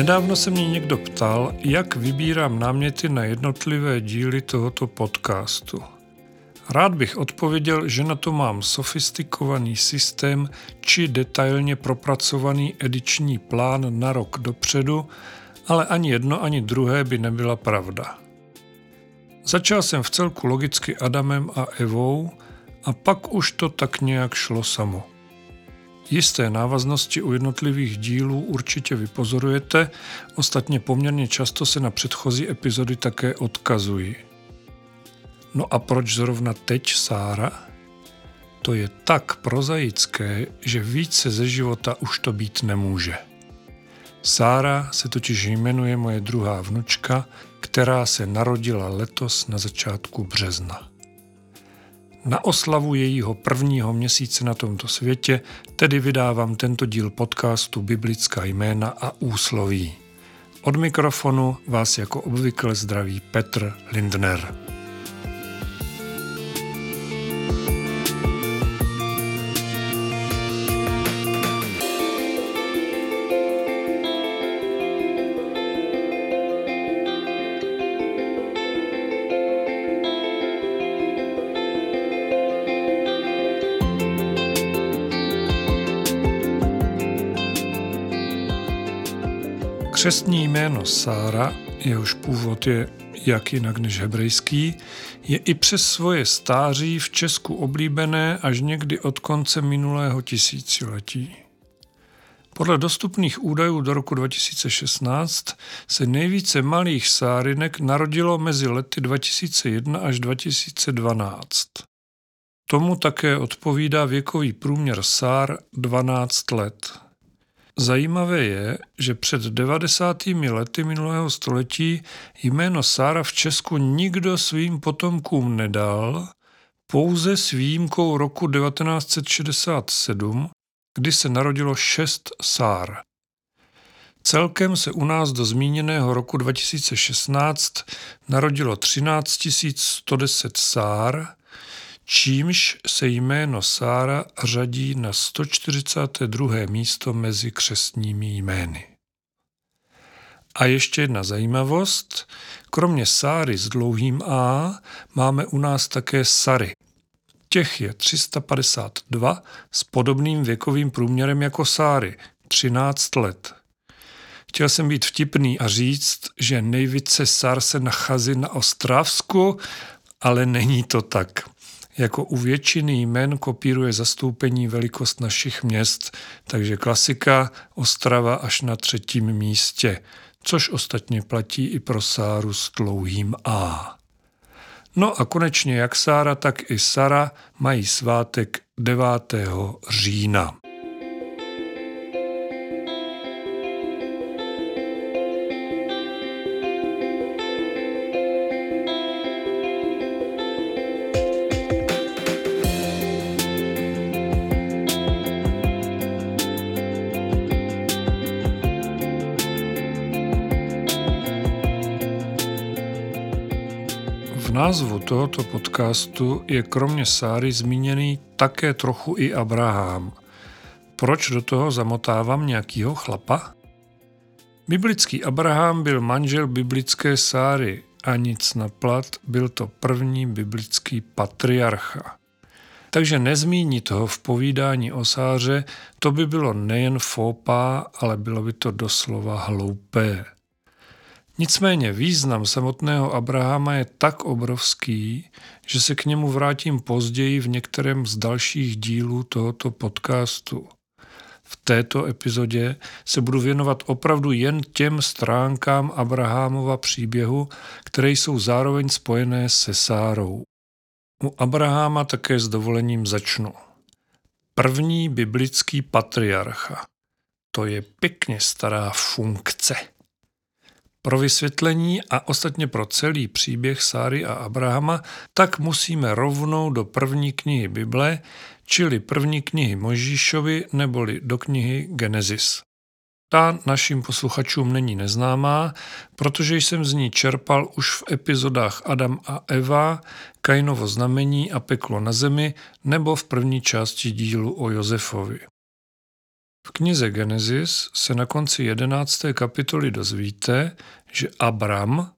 Nedávno se mě někdo ptal, jak vybírám náměty na jednotlivé díly tohoto podcastu. Rád bych odpověděl, že na to mám sofistikovaný systém či detailně propracovaný ediční plán na rok dopředu, ale ani jedno, ani druhé by nebyla pravda. Začal jsem v celku logicky Adamem a Evou a pak už to tak nějak šlo samo. Jisté návaznosti u jednotlivých dílů určitě vypozorujete, ostatně poměrně často se na předchozí epizody také odkazují. No a proč zrovna teď Sára? To je tak prozaické, že více ze života už to být nemůže. Sára se totiž jmenuje moje druhá vnučka, která se narodila letos na začátku března. Na oslavu jejího prvního měsíce na tomto světě tedy vydávám tento díl podcastu Biblická jména a úsloví. Od mikrofonu vás jako obvykle zdraví Petr Lindner. Křestní jméno Sára, jehož původ je jak jinak než hebrejský, je i přes svoje stáří v Česku oblíbené až někdy od konce minulého tisíciletí. Podle dostupných údajů do roku 2016 se nejvíce malých sárinek narodilo mezi lety 2001 až 2012. Tomu také odpovídá věkový průměr sár 12 let. Zajímavé je, že před 90. lety minulého století jméno Sára v Česku nikdo svým potomkům nedal, pouze s výjimkou roku 1967, kdy se narodilo šest Sár. Celkem se u nás do zmíněného roku 2016 narodilo 13 110 Sár, čímž se jméno Sára řadí na 142. místo mezi křestními jmény. A ještě jedna zajímavost. Kromě Sáry s dlouhým A máme u nás také Sary. Těch je 352 s podobným věkovým průměrem jako Sáry, 13 let. Chtěl jsem být vtipný a říct, že nejvíce Sár se nachází na Ostravsku, ale není to tak. Jako u většiny jmen kopíruje zastoupení velikost našich měst, takže klasika Ostrava až na třetím místě, což ostatně platí i pro Sáru s dlouhým A. No a konečně jak Sára, tak i Sara mají svátek 9. října. Názvu tohoto podcastu je kromě Sáry zmíněný také trochu i Abraham. Proč do toho zamotávám nějakýho chlapa? Biblický Abraham byl manžel biblické Sáry a nic na plat, byl to první biblický patriarcha. Takže nezmínit ho v povídání o Sáře, to by bylo nejen fópa, ale bylo by to doslova hloupé. Nicméně význam samotného Abrahama je tak obrovský, že se k němu vrátím později v některém z dalších dílů tohoto podcastu. V této epizodě se budu věnovat opravdu jen těm stránkám Abrahamova příběhu, které jsou zároveň spojené se Sárou. U Abrahama také s dovolením začnu. První biblický patriarcha. To je pěkně stará funkce. Pro vysvětlení a ostatně pro celý příběh Sáry a Abrahama tak musíme rovnou do první knihy Bible, čili první knihy Možíšovi neboli do knihy Genesis. Ta našim posluchačům není neznámá, protože jsem z ní čerpal už v epizodách Adam a Eva, Kainovo znamení a peklo na zemi nebo v první části dílu o Josefovi. V knize Genesis se na konci 11. kapitoly dozvíte, že Abram,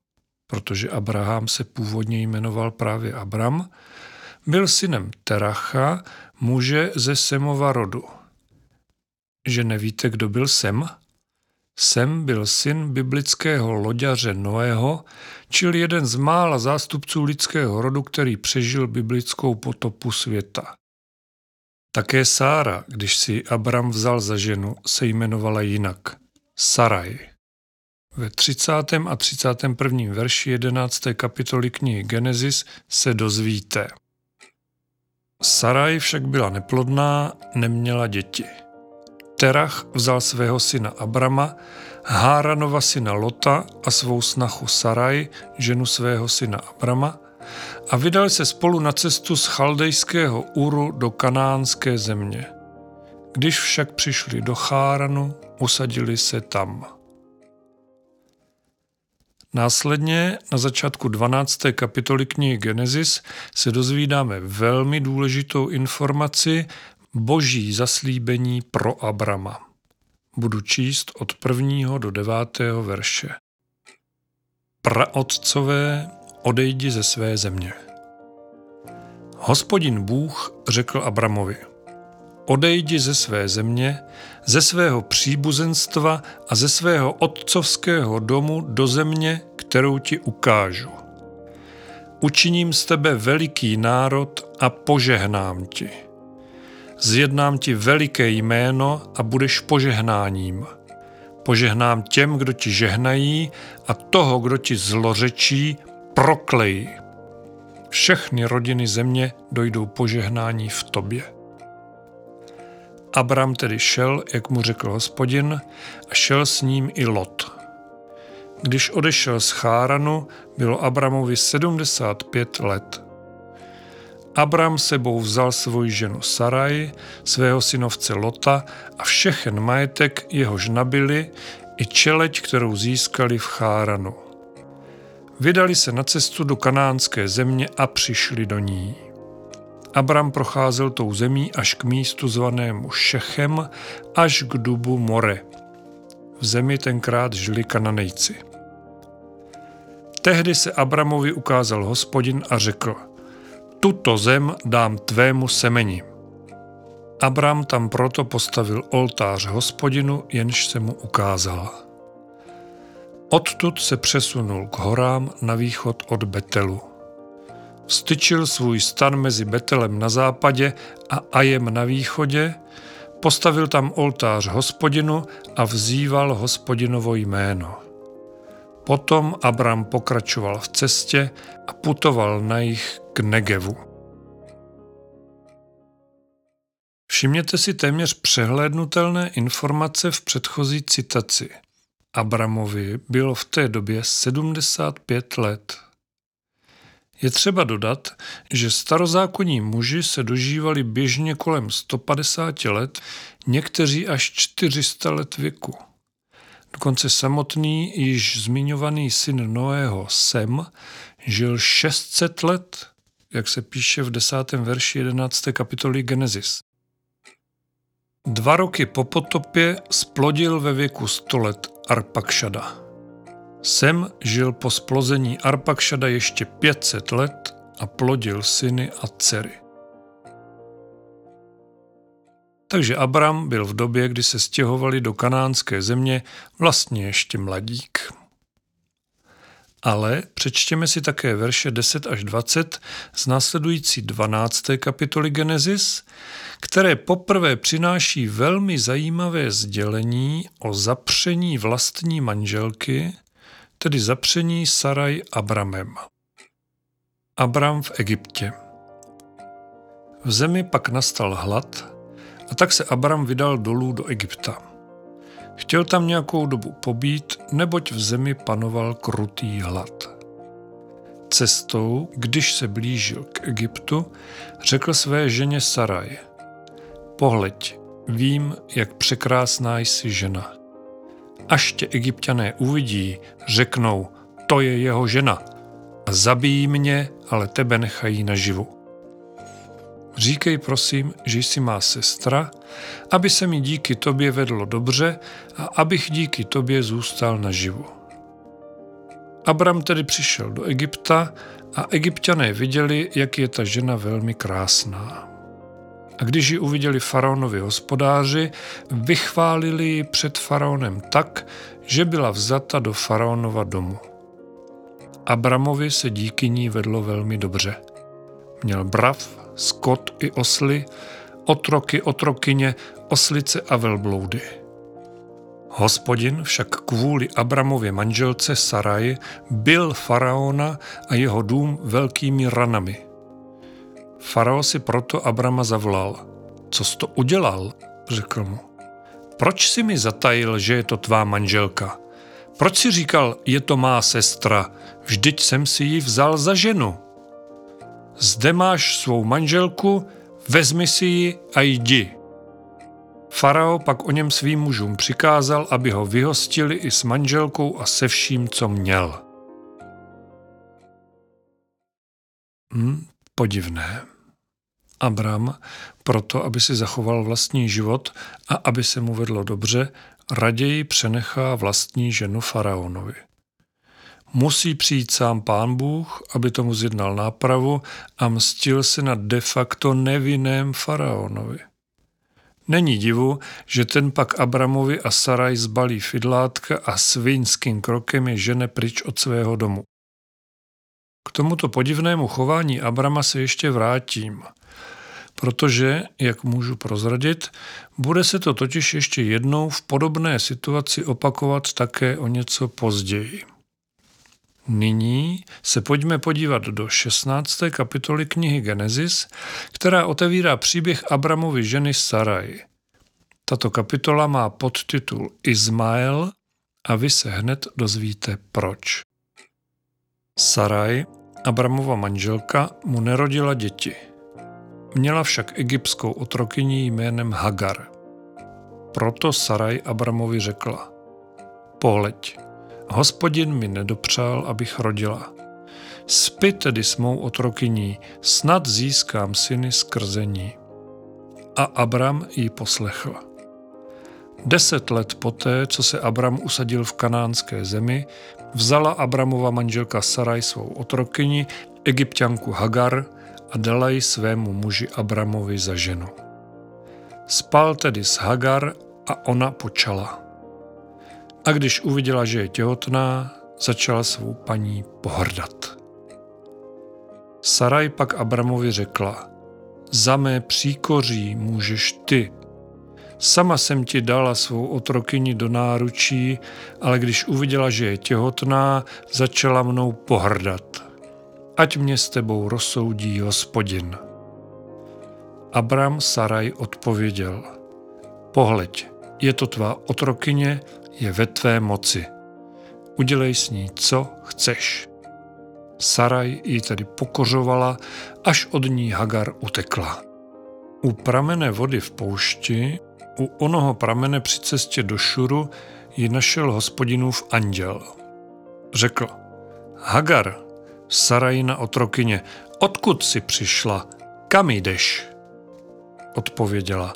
protože Abraham se původně jmenoval právě Abram, byl synem Teracha, muže ze Semova rodu. Že nevíte, kdo byl Sem? Sem byl syn biblického loďaře Noého, čili jeden z mála zástupců lidského rodu, který přežil biblickou potopu světa. Také Sára, když si Abram vzal za ženu, se jmenovala jinak. Saraj. Ve 30. a 31. verši 11. kapitoly knihy Genesis se dozvíte. Saraj však byla neplodná, neměla děti. Terach vzal svého syna Abrama, Háranova syna Lota a svou snachu Saraj, ženu svého syna Abrama, a vydali se spolu na cestu z chaldejského Uru do kanánské země. Když však přišli do Cháranu, usadili se tam. Následně na začátku 12. kapitoly knihy Genesis se dozvídáme velmi důležitou informaci boží zaslíbení pro Abrama. Budu číst od prvního do devátého verše. Praotcové odejdi ze své země. Hospodin Bůh řekl Abramovi, odejdi ze své země, ze svého příbuzenstva a ze svého otcovského domu do země, kterou ti ukážu. Učiním z tebe veliký národ a požehnám ti. Zjednám ti veliké jméno a budeš požehnáním. Požehnám těm, kdo ti žehnají a toho, kdo ti zlořečí, proklej. Všechny rodiny země dojdou požehnání v tobě. Abram tedy šel, jak mu řekl hospodin, a šel s ním i Lot. Když odešel z Cháranu, bylo Abramovi 75 let. Abram sebou vzal svoji ženu Saraj, svého synovce Lota a všechen majetek jehož nabili i čeleť, kterou získali v Cháranu. Vydali se na cestu do kanánské země a přišli do ní. Abram procházel tou zemí až k místu zvanému Šechem, až k dubu More. V zemi tenkrát žili kananejci. Tehdy se Abramovi ukázal hospodin a řekl, tuto zem dám tvému semeni. Abram tam proto postavil oltář hospodinu, jenž se mu ukázal. Odtud se přesunul k horám na východ od Betelu. Vstyčil svůj stan mezi Betelem na západě a Ajem na východě, postavil tam oltář hospodinu a vzýval hospodinovo jméno. Potom Abram pokračoval v cestě a putoval na jich k Negevu. Všimněte si téměř přehlédnutelné informace v předchozí citaci – Abramovi bylo v té době 75 let. Je třeba dodat, že starozákonní muži se dožívali běžně kolem 150 let, někteří až 400 let věku. Dokonce samotný již zmiňovaný syn Noého Sem žil 600 let, jak se píše v desátém verši 11. kapitoly Genesis. Dva roky po potopě splodil ve věku 100 let Arpakšada. Sem žil po splození Arpakšada ještě 500 let a plodil syny a dcery. Takže Abram byl v době, kdy se stěhovali do kanánské země, vlastně ještě mladík. Ale přečtěme si také verše 10 až 20 z následující 12. kapitoly Genesis, které poprvé přináší velmi zajímavé sdělení o zapření vlastní manželky, tedy zapření Saraj Abramem. Abram v Egyptě. V zemi pak nastal hlad a tak se Abram vydal dolů do Egypta. Chtěl tam nějakou dobu pobít, neboť v zemi panoval krutý hlad. Cestou, když se blížil k Egyptu, řekl své ženě Saraj, pohleď, vím, jak překrásná jsi žena. Až tě egyptiané uvidí, řeknou, to je jeho žena a zabijí mě, ale tebe nechají naživu. Říkej prosím, že jsi má sestra, aby se mi díky tobě vedlo dobře a abych díky tobě zůstal naživu. Abram tedy přišel do Egypta a egyptiané viděli, jak je ta žena velmi krásná. A když ji uviděli faraonovi hospodáři, vychválili ji před faraonem tak, že byla vzata do faraonova domu. Abramovi se díky ní vedlo velmi dobře. Měl brav, skot i osly, otroky, otrokyně, oslice a velbloudy. Hospodin však kvůli Abramově manželce Saraj byl faraona a jeho dům velkými ranami. Farao si proto Abrama zavolal. Co jsi to udělal? řekl mu. Proč si mi zatajil, že je to tvá manželka? Proč si říkal, je to má sestra? Vždyť jsem si ji vzal za ženu. Zde máš svou manželku, vezmi si ji a jdi. Farao pak o něm svým mužům přikázal, aby ho vyhostili i s manželkou a se vším, co měl. Hm, podivné. Abram, proto aby si zachoval vlastní život a aby se mu vedlo dobře, raději přenechá vlastní ženu faraonovi. Musí přijít sám pán Bůh, aby tomu zjednal nápravu a mstil se na de facto nevinném faraonovi. Není divu, že ten pak Abramovi a Saraj zbalí fidlátka a svinským krokem je žene pryč od svého domu. K tomuto podivnému chování Abrama se ještě vrátím, protože, jak můžu prozradit, bude se to totiž ještě jednou v podobné situaci opakovat také o něco později. Nyní se pojďme podívat do 16. kapitoly knihy Genesis, která otevírá příběh Abramovy ženy Saraj. Tato kapitola má podtitul Izmael a vy se hned dozvíte proč. Saraj, Abramova manželka, mu nerodila děti. Měla však egyptskou otrokyni jménem Hagar. Proto Saraj Abramovi řekla, pohleď, Hospodin mi nedopřál, abych rodila. Spy tedy s mou otrokyní, snad získám syny skrze ní. A Abram ji poslechl. Deset let poté, co se Abram usadil v kanánské zemi, vzala Abramova manželka Saraj svou otrokyni, egyptianku Hagar, a dala ji svému muži Abramovi za ženu. Spal tedy s Hagar a ona počala. A když uviděla, že je těhotná, začala svou paní pohrdat. Saraj pak Abramovi řekla, za mé příkoří můžeš ty. Sama jsem ti dala svou otrokyni do náručí, ale když uviděla, že je těhotná, začala mnou pohrdat. Ať mě s tebou rozsoudí hospodin. Abram Saraj odpověděl, pohleď, je to tvá otrokyně, je ve tvé moci. Udělej s ní, co chceš. Saraj ji tedy pokořovala, až od ní Hagar utekla. U pramene vody v poušti, u onoho pramene při cestě do Šuru, ji našel hospodinův anděl. Řekl, Hagar, Sarajina otrokyně, odkud jsi přišla, kam jdeš? Odpověděla,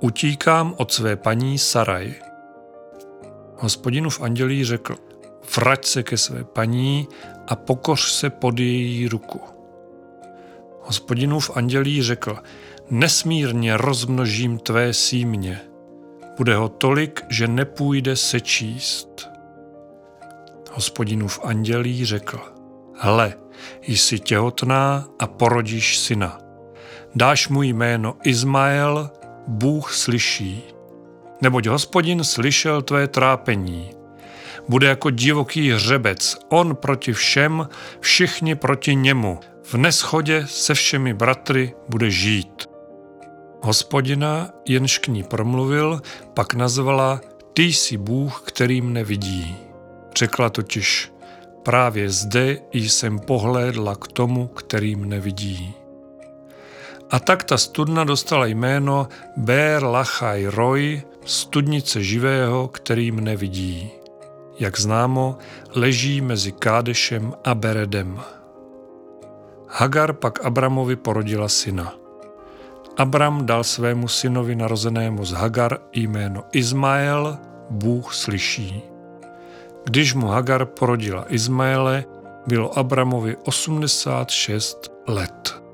utíkám od své paní Saraj. Hospodinův andělí řekl, vrať se ke své paní a pokoř se pod její ruku. Hospodinův andělí řekl, nesmírně rozmnožím tvé símě. Bude ho tolik, že nepůjde se číst. Hospodinův andělí řekl, hle, jsi těhotná a porodíš syna. Dáš mu jméno Izmael, Bůh slyší neboť hospodin slyšel tvé trápení. Bude jako divoký hřebec, on proti všem, všichni proti němu. V neschodě se všemi bratry bude žít. Hospodina, jenž k ní promluvil, pak nazvala Ty jsi Bůh, kterým nevidí. Řekla totiž, právě zde jsem pohlédla k tomu, kterým nevidí. A tak ta studna dostala jméno Ber Lachaj Roy, studnice živého, kterým nevidí. Jak známo, leží mezi Kádešem a Beredem. Hagar pak Abramovi porodila syna. Abram dal svému synovi narozenému z Hagar jméno Izmael, Bůh slyší. Když mu Hagar porodila Izmaele, bylo Abramovi 86 let.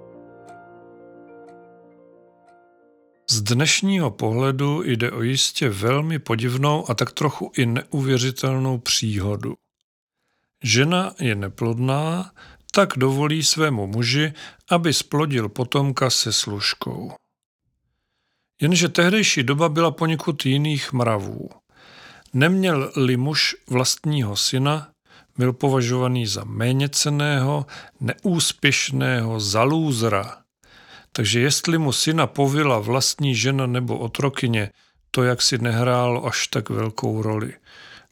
Z dnešního pohledu jde o jistě velmi podivnou a tak trochu i neuvěřitelnou příhodu. Žena je neplodná, tak dovolí svému muži, aby splodil potomka se služkou. Jenže tehdejší doba byla poněkud jiných mravů. Neměl-li muž vlastního syna, byl považovaný za méněceného, neúspěšného, za lůzra – takže jestli mu syna povila vlastní žena nebo otrokyně, to jak si nehrálo až tak velkou roli.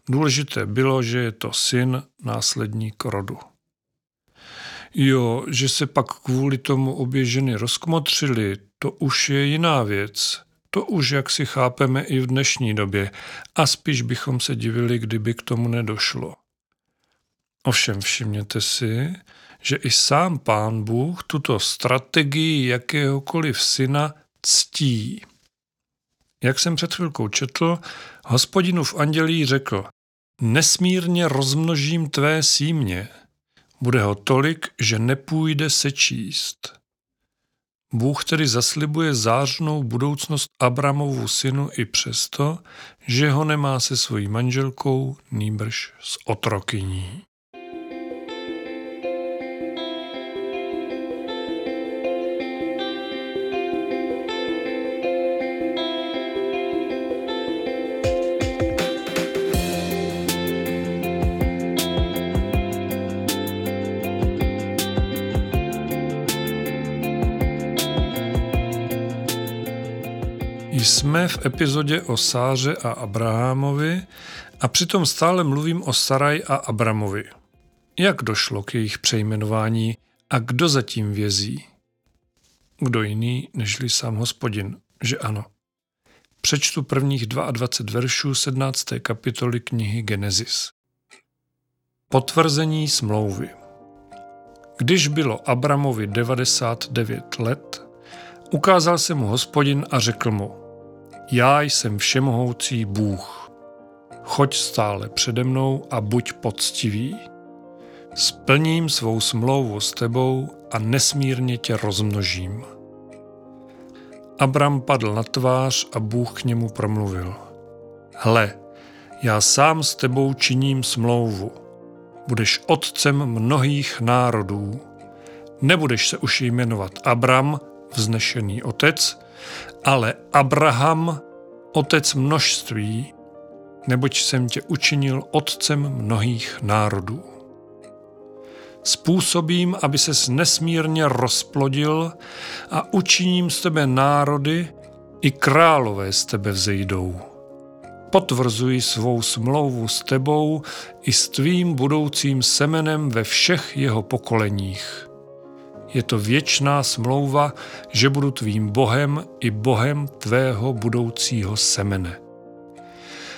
Důležité bylo, že je to syn, následník rodu. Jo, že se pak kvůli tomu obě ženy rozkmotřily, to už je jiná věc. To už jak si chápeme i v dnešní době a spíš bychom se divili, kdyby k tomu nedošlo. Ovšem všimněte si, že i sám pán Bůh tuto strategii jakéhokoliv syna ctí. Jak jsem před chvilkou četl, hospodinův andělí řekl, nesmírně rozmnožím tvé símě, bude ho tolik, že nepůjde se číst. Bůh tedy zaslibuje zářnou budoucnost Abramovu synu i přesto, že ho nemá se svojí manželkou, nýbrž s otrokyní. Jsme v epizodě o Sáře a Abrahamovi a přitom stále mluvím o Saraj a Abramovi. Jak došlo k jejich přejmenování a kdo zatím vězí? Kdo jiný nežli sám hospodin, že ano. Přečtu prvních 22 veršů 17. kapitoly knihy Genesis. Potvrzení smlouvy Když bylo Abramovi 99 let, ukázal se mu hospodin a řekl mu, já jsem všemohoucí Bůh. Choď stále přede mnou a buď poctivý. Splním svou smlouvu s tebou a nesmírně tě rozmnožím. Abram padl na tvář a Bůh k němu promluvil. Hle, já sám s tebou činím smlouvu. Budeš otcem mnohých národů. Nebudeš se už jmenovat Abram, vznešený otec, ale Abraham, otec množství, neboť jsem tě učinil otcem mnohých národů. Způsobím, aby ses nesmírně rozplodil a učiním z tebe národy, i králové z tebe vzejdou. Potvrzuji svou smlouvu s tebou i s tvým budoucím semenem ve všech jeho pokoleních je to věčná smlouva, že budu tvým Bohem i Bohem tvého budoucího semene.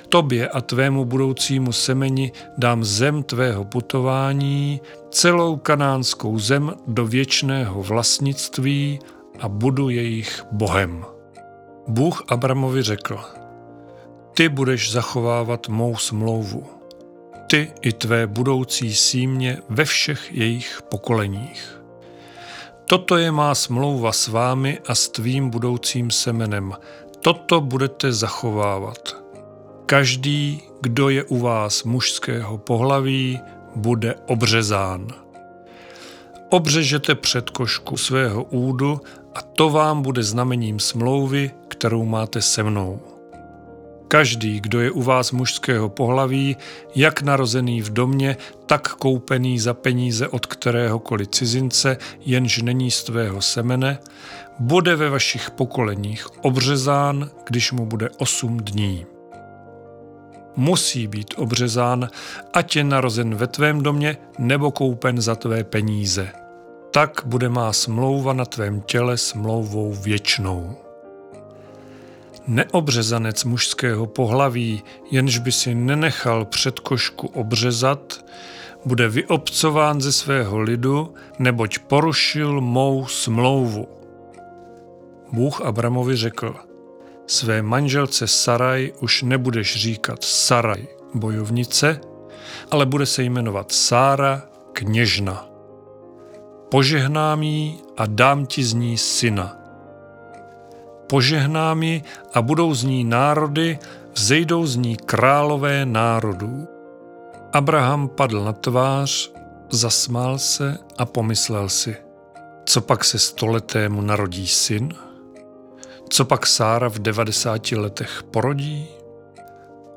Tobě a tvému budoucímu semeni dám zem tvého putování, celou kanánskou zem do věčného vlastnictví a budu jejich Bohem. Bůh Abramovi řekl, ty budeš zachovávat mou smlouvu, ty i tvé budoucí símě ve všech jejich pokoleních. Toto je má smlouva s vámi a s tvým budoucím semenem. Toto budete zachovávat. Každý, kdo je u vás mužského pohlaví, bude obřezán. Obřežete předkošku svého údu a to vám bude znamením smlouvy, kterou máte se mnou. Každý, kdo je u vás mužského pohlaví, jak narozený v domě, tak koupený za peníze od kteréhokoliv cizince, jenž není z tvého semene, bude ve vašich pokoleních obřezán, když mu bude osm dní. Musí být obřezán, ať je narozen ve tvém domě nebo koupen za tvé peníze. Tak bude má smlouva na tvém těle smlouvou věčnou. Neobřezanec mužského pohlaví, jenž by si nenechal před košku obřezat, bude vyobcován ze svého lidu, neboť porušil mou smlouvu. Bůh Abramovi řekl, své manželce Saraj už nebudeš říkat Saraj, bojovnice, ale bude se jmenovat Sára, kněžna. Požehnám jí a dám ti z ní syna. Požehnám ji a budou z ní národy, zejdou z ní králové národů. Abraham padl na tvář, zasmál se a pomyslel si, co pak se stoletému narodí syn? Co pak Sára v devadesáti letech porodí?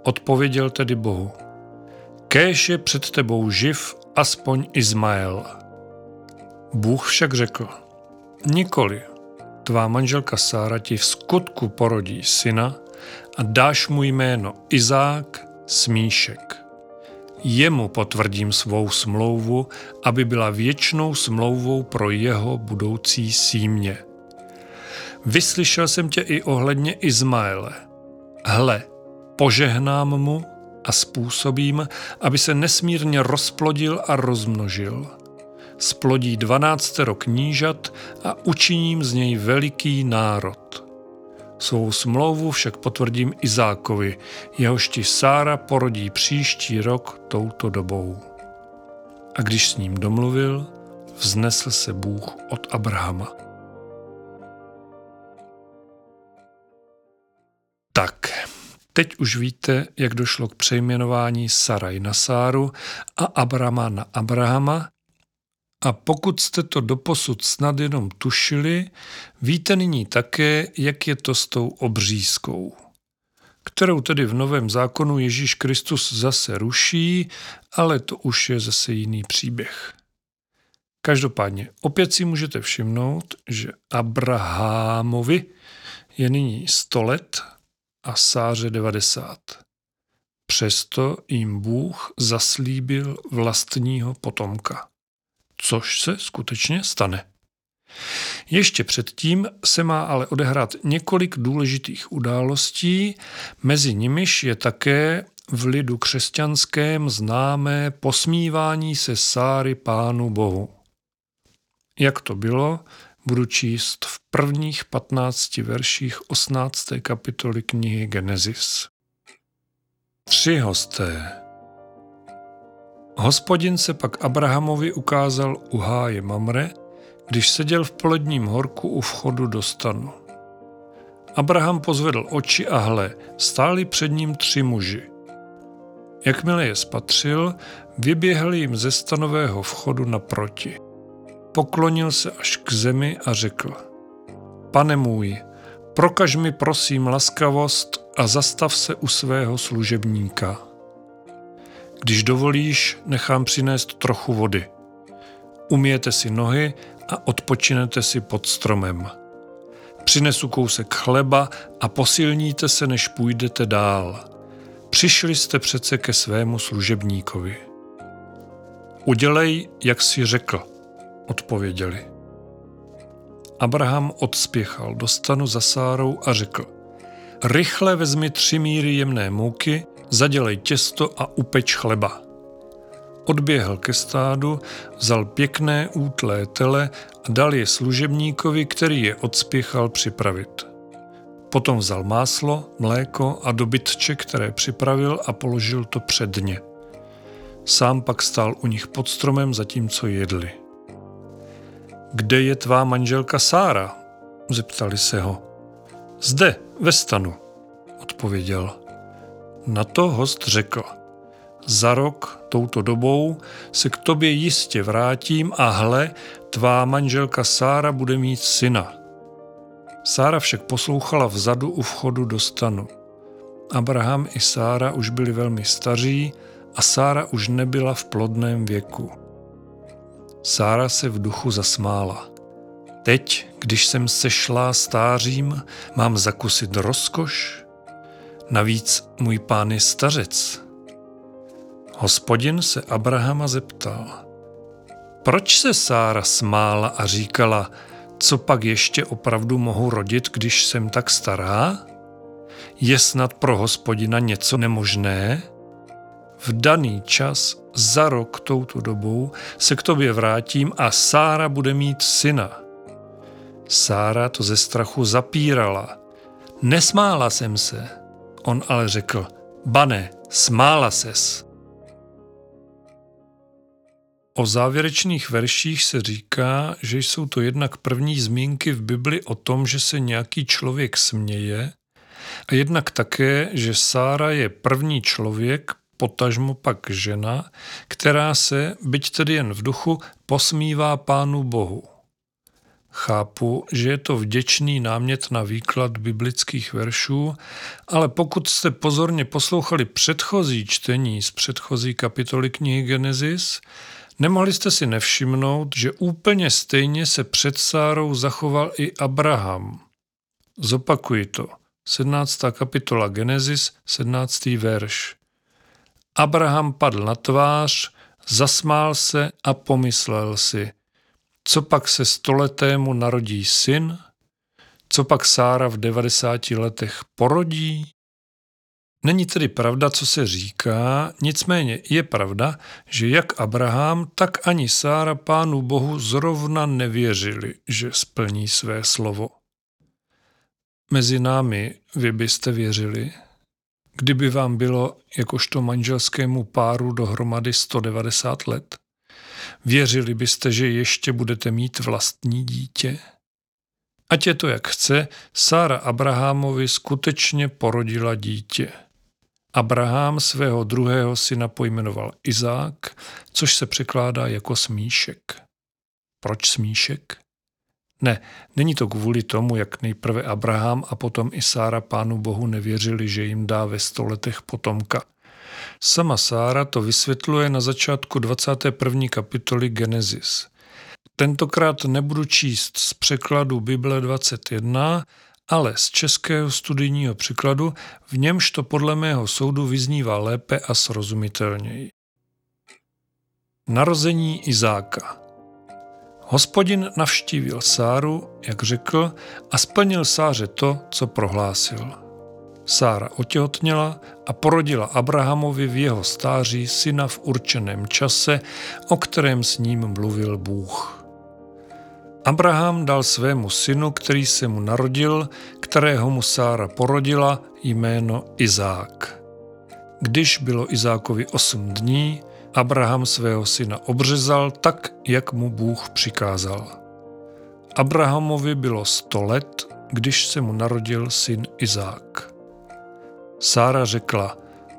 Odpověděl tedy Bohu. Kéž je před tebou živ aspoň Izmael. Bůh však řekl, nikoli, tvá manželka Sára ti v skutku porodí syna a dáš mu jméno Izák Smíšek. Jemu potvrdím svou smlouvu, aby byla věčnou smlouvou pro jeho budoucí símě. Vyslyšel jsem tě i ohledně Izmaele. Hle, požehnám mu a způsobím, aby se nesmírně rozplodil a rozmnožil. Splodí dvanáctero knížat a učiním z něj veliký národ. Svou smlouvu však potvrdím Izákovi, jehož ti Sára porodí příští rok touto dobou. A když s ním domluvil, vznesl se Bůh od Abrahama. Tak, teď už víte, jak došlo k přejmenování Saraj na Sáru a Abrama na Abrahama. A pokud jste to doposud snad jenom tušili, víte nyní také, jak je to s tou obřízkou, kterou tedy v Novém zákonu Ježíš Kristus zase ruší, ale to už je zase jiný příběh. Každopádně opět si můžete všimnout, že Abrahamovi je nyní 100 let a Sáře 90. Přesto jim Bůh zaslíbil vlastního potomka, což se skutečně stane. Ještě předtím se má ale odehrát několik důležitých událostí, mezi nimiž je také v lidu křesťanském známé posmívání se Sáry Pánu Bohu. Jak to bylo, budu číst v prvních 15 verších 18. kapitoly knihy Genesis. Tři hosté. Hospodin se pak Abrahamovi ukázal u háje Mamre, když seděl v poledním horku u vchodu do stanu. Abraham pozvedl oči a hle, stáli před ním tři muži. Jakmile je spatřil, vyběhl jim ze stanového vchodu naproti. Poklonil se až k zemi a řekl, pane můj, prokaž mi prosím laskavost a zastav se u svého služebníka. Když dovolíš, nechám přinést trochu vody. Umijete si nohy a odpočinete si pod stromem. Přinesu kousek chleba a posilníte se, než půjdete dál. Přišli jste přece ke svému služebníkovi. Udělej, jak si řekl, odpověděli. Abraham odspěchal do stanu za Sárou a řekl, rychle vezmi tři míry jemné mouky, zadělej těsto a upeč chleba. Odběhl ke stádu, vzal pěkné útlé tele a dal je služebníkovi, který je odspěchal připravit. Potom vzal máslo, mléko a dobytče, které připravil a položil to před ně. Sám pak stál u nich pod stromem, zatímco jedli. Kde je tvá manželka Sára? Zeptali se ho. Zde, ve stanu, odpověděl. Na to host řekl. Za rok, touto dobou, se k tobě jistě vrátím a hle, tvá manželka Sára bude mít syna. Sára však poslouchala vzadu u vchodu do stanu. Abraham i Sára už byli velmi staří a Sára už nebyla v plodném věku. Sára se v duchu zasmála. Teď, když jsem sešla stářím, mám zakusit rozkoš? Navíc můj pán je stařec. Hospodin se Abrahama zeptal. Proč se Sára smála a říkala, co pak ještě opravdu mohu rodit, když jsem tak stará? Je snad pro hospodina něco nemožné? v daný čas za rok touto dobou se k tobě vrátím a Sára bude mít syna. Sára to ze strachu zapírala. Nesmála jsem se. On ale řekl, bane, smála ses. O závěrečných verších se říká, že jsou to jednak první zmínky v Bibli o tom, že se nějaký člověk směje, a jednak také, že Sára je první člověk, potažmo pak žena, která se, byť tedy jen v duchu, posmívá Pánu Bohu. Chápu, že je to vděčný námět na výklad biblických veršů, ale pokud jste pozorně poslouchali předchozí čtení z předchozí kapitoly knihy Genesis, nemohli jste si nevšimnout, že úplně stejně se před Sárou zachoval i Abraham. Zopakuji to. 17. kapitola Genesis, 17. verš. Abraham padl na tvář, zasmál se a pomyslel si, co pak se stoletému narodí syn, co pak Sára v 90 letech porodí? Není tedy pravda, co se říká, nicméně je pravda, že jak Abraham, tak ani Sára pánu Bohu zrovna nevěřili, že splní své slovo. Mezi námi vy byste věřili, kdyby vám bylo jakožto manželskému páru dohromady 190 let? Věřili byste, že ještě budete mít vlastní dítě? Ať je to jak chce, Sára Abrahamovi skutečně porodila dítě. Abraham svého druhého syna pojmenoval Izák, což se překládá jako smíšek. Proč smíšek? Ne, není to kvůli tomu, jak nejprve Abraham a potom i Sára pánu Bohu nevěřili, že jim dá ve stoletech potomka. Sama Sára to vysvětluje na začátku 21. kapitoly Genesis. Tentokrát nebudu číst z překladu Bible 21, ale z českého studijního překladu, v němž to podle mého soudu vyznívá lépe a srozumitelněji. Narození Izáka Hospodin navštívil Sáru, jak řekl, a splnil Sáře to, co prohlásil. Sára otěhotněla a porodila Abrahamovi v jeho stáří syna v určeném čase, o kterém s ním mluvil Bůh. Abraham dal svému synu, který se mu narodil, kterého mu Sára porodila, jméno Izák. Když bylo Izákovi osm dní, Abraham svého syna obřezal tak, jak mu Bůh přikázal. Abrahamovi bylo sto let, když se mu narodil syn Izák. Sára řekla,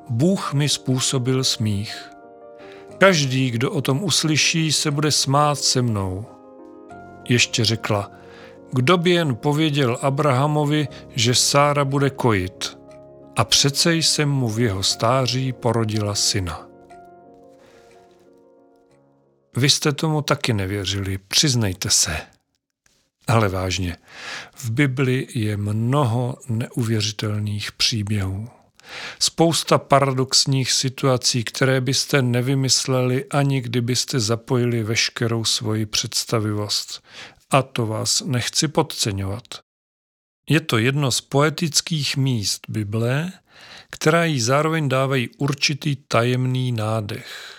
Bůh mi způsobil smích. Každý, kdo o tom uslyší, se bude smát se mnou. Ještě řekla, kdo by jen pověděl Abrahamovi, že Sára bude kojit. A přece jsem mu v jeho stáří porodila syna. Vy jste tomu taky nevěřili, přiznejte se. Ale vážně, v Bibli je mnoho neuvěřitelných příběhů. Spousta paradoxních situací, které byste nevymysleli ani kdybyste zapojili veškerou svoji představivost. A to vás nechci podceňovat. Je to jedno z poetických míst Bible, která jí zároveň dávají určitý tajemný nádech.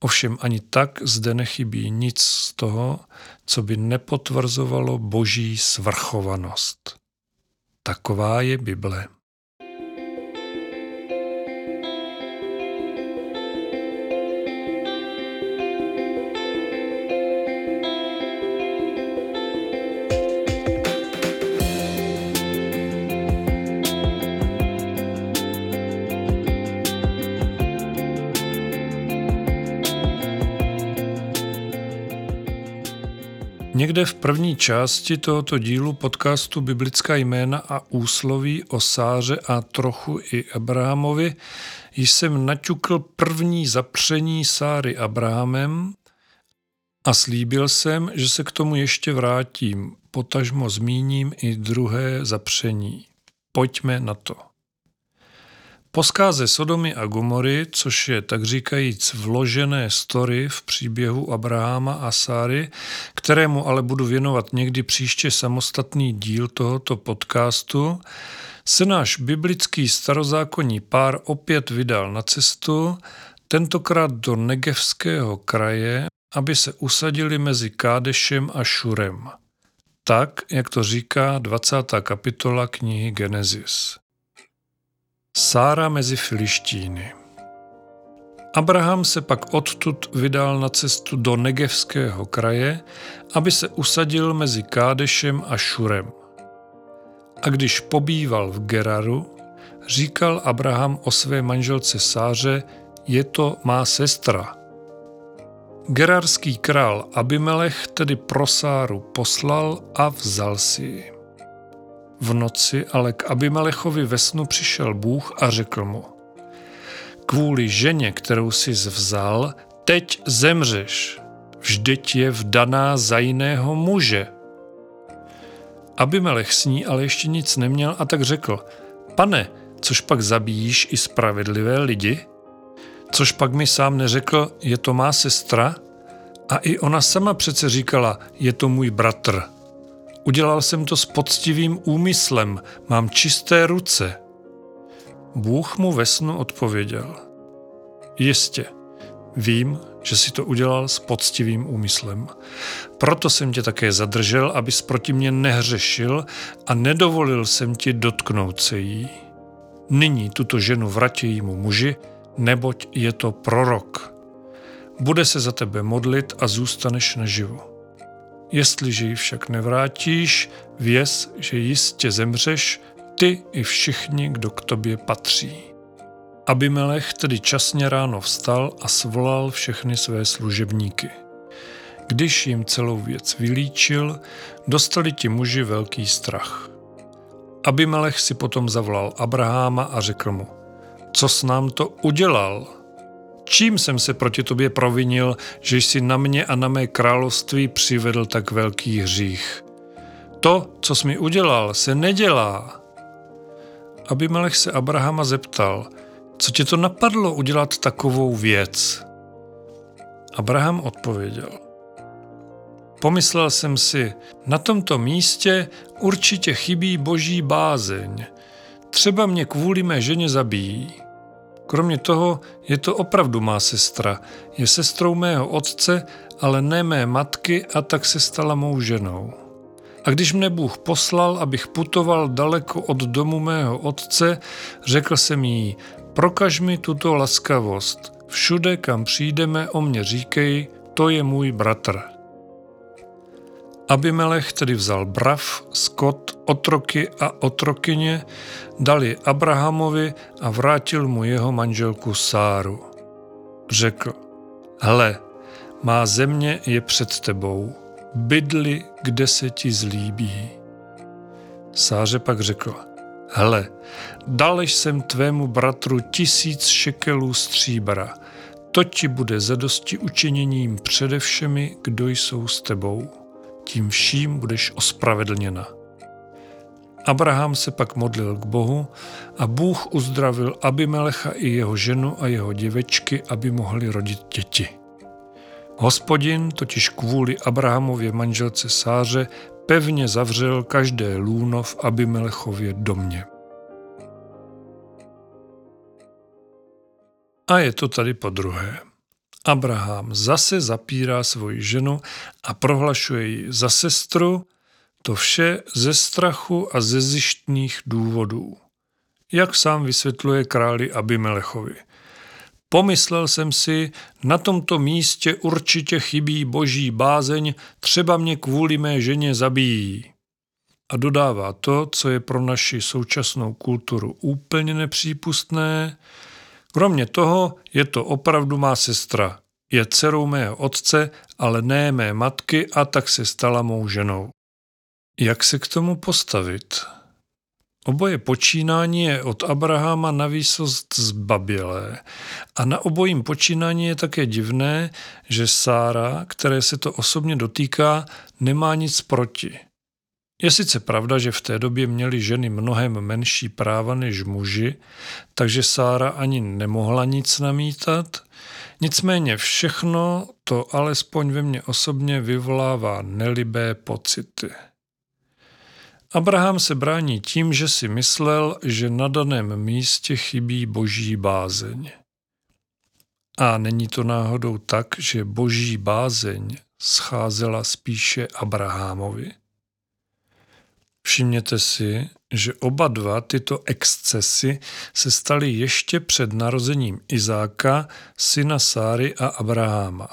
Ovšem ani tak zde nechybí nic z toho, co by nepotvrzovalo boží svrchovanost. Taková je Bible. Někde v první části tohoto dílu podcastu Biblická jména a úsloví o Sáře a trochu i Abrahamovi jsem naťukl první zapření Sáry Abrahamem a slíbil jsem, že se k tomu ještě vrátím, potažmo zmíním i druhé zapření. Pojďme na to. Po zkáze Sodomy a Gomory, což je tak říkajíc vložené story v příběhu Abraháma a Sáry, kterému ale budu věnovat někdy příště samostatný díl tohoto podcastu, se náš biblický starozákonní pár opět vydal na cestu, tentokrát do Negevského kraje, aby se usadili mezi Kádešem a Šurem. tak, jak to říká 20. kapitola knihy Genesis. Sára mezi Filištíny Abraham se pak odtud vydal na cestu do Negevského kraje, aby se usadil mezi Kádešem a Šurem. A když pobýval v Geraru, říkal Abraham o své manželce Sáře, je to má sestra. Gerarský král Abimelech tedy pro Sáru poslal a vzal si ji. V noci ale k Abimelechovi ve snu přišel Bůh a řekl mu, kvůli ženě, kterou jsi vzal, teď zemřeš. Vždyť je vdaná za jiného muže. Abimelech s ní ale ještě nic neměl a tak řekl, pane, což pak zabíjíš i spravedlivé lidi? Což pak mi sám neřekl, je to má sestra? A i ona sama přece říkala, je to můj bratr. Udělal jsem to s poctivým úmyslem, mám čisté ruce. Bůh mu ve snu odpověděl. Jistě, vím, že si to udělal s poctivým úmyslem. Proto jsem tě také zadržel, abys proti mě nehřešil a nedovolil jsem ti dotknout se jí. Nyní tuto ženu vrati jímu muži, neboť je to prorok. Bude se za tebe modlit a zůstaneš naživu. Jestliže ji však nevrátíš, věz, že jistě zemřeš, ty i všichni, kdo k tobě patří. Abimelech tedy časně ráno vstal a svolal všechny své služebníky. Když jim celou věc vylíčil, dostali ti muži velký strach. Abimelech si potom zavolal Abraháma a řekl mu, co s nám to udělal? Čím jsem se proti tobě provinil, že jsi na mě a na mé království přivedl tak velký hřích? To, co jsi mi udělal, se nedělá. Abimelech se Abrahama zeptal, co tě to napadlo udělat takovou věc? Abraham odpověděl – Pomyslel jsem si, na tomto místě určitě chybí boží bázeň. Třeba mě kvůli mé ženě zabijí. Kromě toho je to opravdu má sestra. Je sestrou mého otce, ale ne mé matky a tak se stala mou ženou. A když mne Bůh poslal, abych putoval daleko od domu mého otce, řekl jsem jí, prokaž mi tuto laskavost. Všude, kam přijdeme, o mě říkej, to je můj bratr. Abimelech tedy vzal brav, skot, otroky a otrokyně, dal je Abrahamovi a vrátil mu jeho manželku Sáru. Řekl, hle, má země je před tebou, bydli, kde se ti zlíbí. Sáře pak řekl, hele, dal jsem tvému bratru tisíc šekelů stříbra, to ti bude zadosti učiněním přede všemi, kdo jsou s tebou tím vším budeš ospravedlněna. Abraham se pak modlil k Bohu a Bůh uzdravil Abimelecha i jeho ženu a jeho děvečky, aby mohli rodit děti. Hospodin totiž kvůli Abrahamově manželce Sáře pevně zavřel každé lůno v Abimelechově domě. A je to tady po druhé. Abraham zase zapírá svoji ženu a prohlašuje ji za sestru, to vše ze strachu a ze zjištných důvodů. Jak sám vysvětluje králi Abimelechovi. Pomyslel jsem si, na tomto místě určitě chybí boží bázeň, třeba mě kvůli mé ženě zabijí. A dodává to, co je pro naši současnou kulturu úplně nepřípustné, Kromě toho je to opravdu má sestra. Je dcerou mého otce, ale ne mé matky a tak se stala mou ženou. Jak se k tomu postavit? Oboje počínání je od Abrahama na výsost zbabělé a na obojím počínání je také divné, že Sára, které se to osobně dotýká, nemá nic proti. Je sice pravda, že v té době měly ženy mnohem menší práva než muži, takže Sára ani nemohla nic namítat, nicméně všechno to alespoň ve mně osobně vyvolává nelibé pocity. Abraham se brání tím, že si myslel, že na daném místě chybí boží bázeň. A není to náhodou tak, že boží bázeň scházela spíše Abrahamovi? Všimněte si, že oba dva tyto excesy se staly ještě před narozením Izáka, syna Sáry a Abraháma.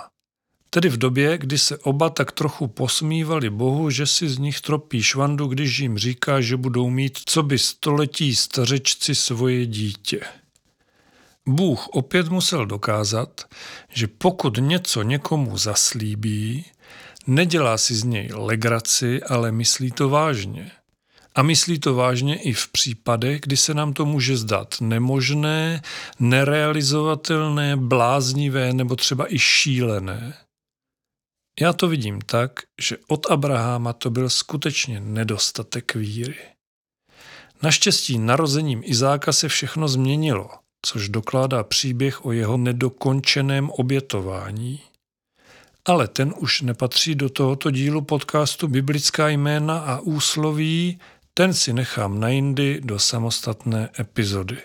Tedy v době, kdy se oba tak trochu posmívali Bohu, že si z nich tropí švandu, když jim říká, že budou mít co by století stařečci svoje dítě. Bůh opět musel dokázat, že pokud něco někomu zaslíbí, nedělá si z něj legraci, ale myslí to vážně. A myslí to vážně i v případech, kdy se nám to může zdát nemožné, nerealizovatelné, bláznivé nebo třeba i šílené. Já to vidím tak, že od Abraháma to byl skutečně nedostatek víry. Naštěstí narozením Izáka se všechno změnilo, což dokládá příběh o jeho nedokončeném obětování. Ale ten už nepatří do tohoto dílu podcastu Biblická jména a úsloví, ten si nechám na jindy do samostatné epizody.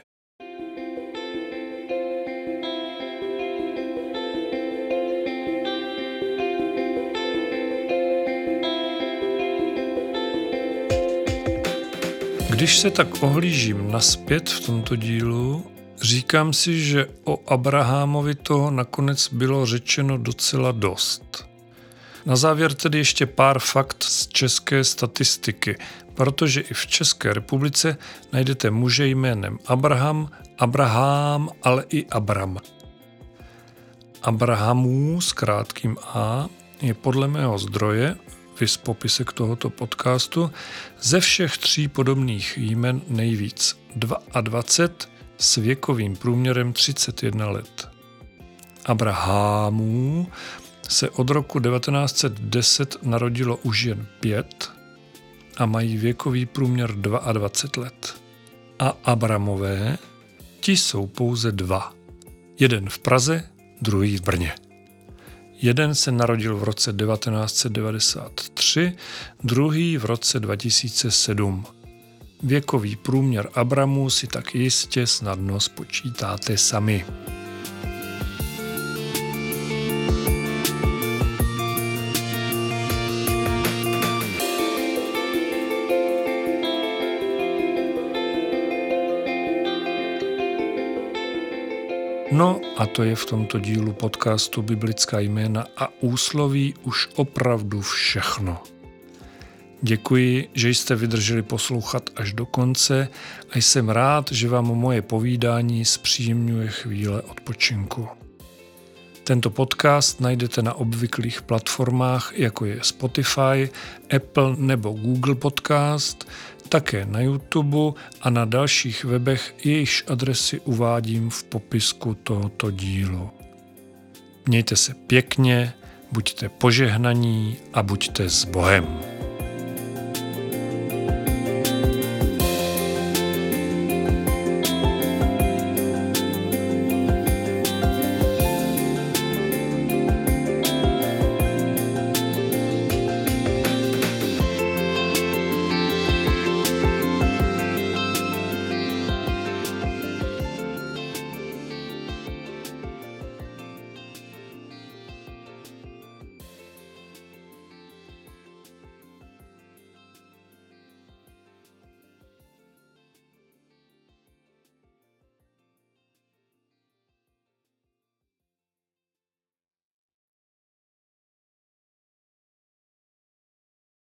Když se tak ohlížím naspět v tomto dílu, říkám si, že o Abrahamovi toho nakonec bylo řečeno docela dost. Na závěr tedy ještě pár fakt z české statistiky, protože i v České republice najdete muže jménem Abraham, Abraham, ale i Abram. Abrahamů s krátkým A je podle mého zdroje vys popisek tohoto podcastu, ze všech tří podobných jmen nejvíc 22 s věkovým průměrem 31 let. Abrahamů se od roku 1910 narodilo už jen pět a mají věkový průměr 22 let. A Abramové, ti jsou pouze dva. Jeden v Praze, druhý v Brně. Jeden se narodil v roce 1993, druhý v roce 2007. Věkový průměr Abramu si tak jistě snadno spočítáte sami. No a to je v tomto dílu podcastu Biblická jména a úsloví už opravdu všechno. Děkuji, že jste vydrželi poslouchat až do konce a jsem rád, že vám moje povídání zpříjemňuje chvíle odpočinku. Tento podcast najdete na obvyklých platformách, jako je Spotify, Apple nebo Google Podcast, také na YouTube a na dalších webech, jejichž adresy uvádím v popisku tohoto dílu. Mějte se pěkně, buďte požehnaní a buďte s Bohem.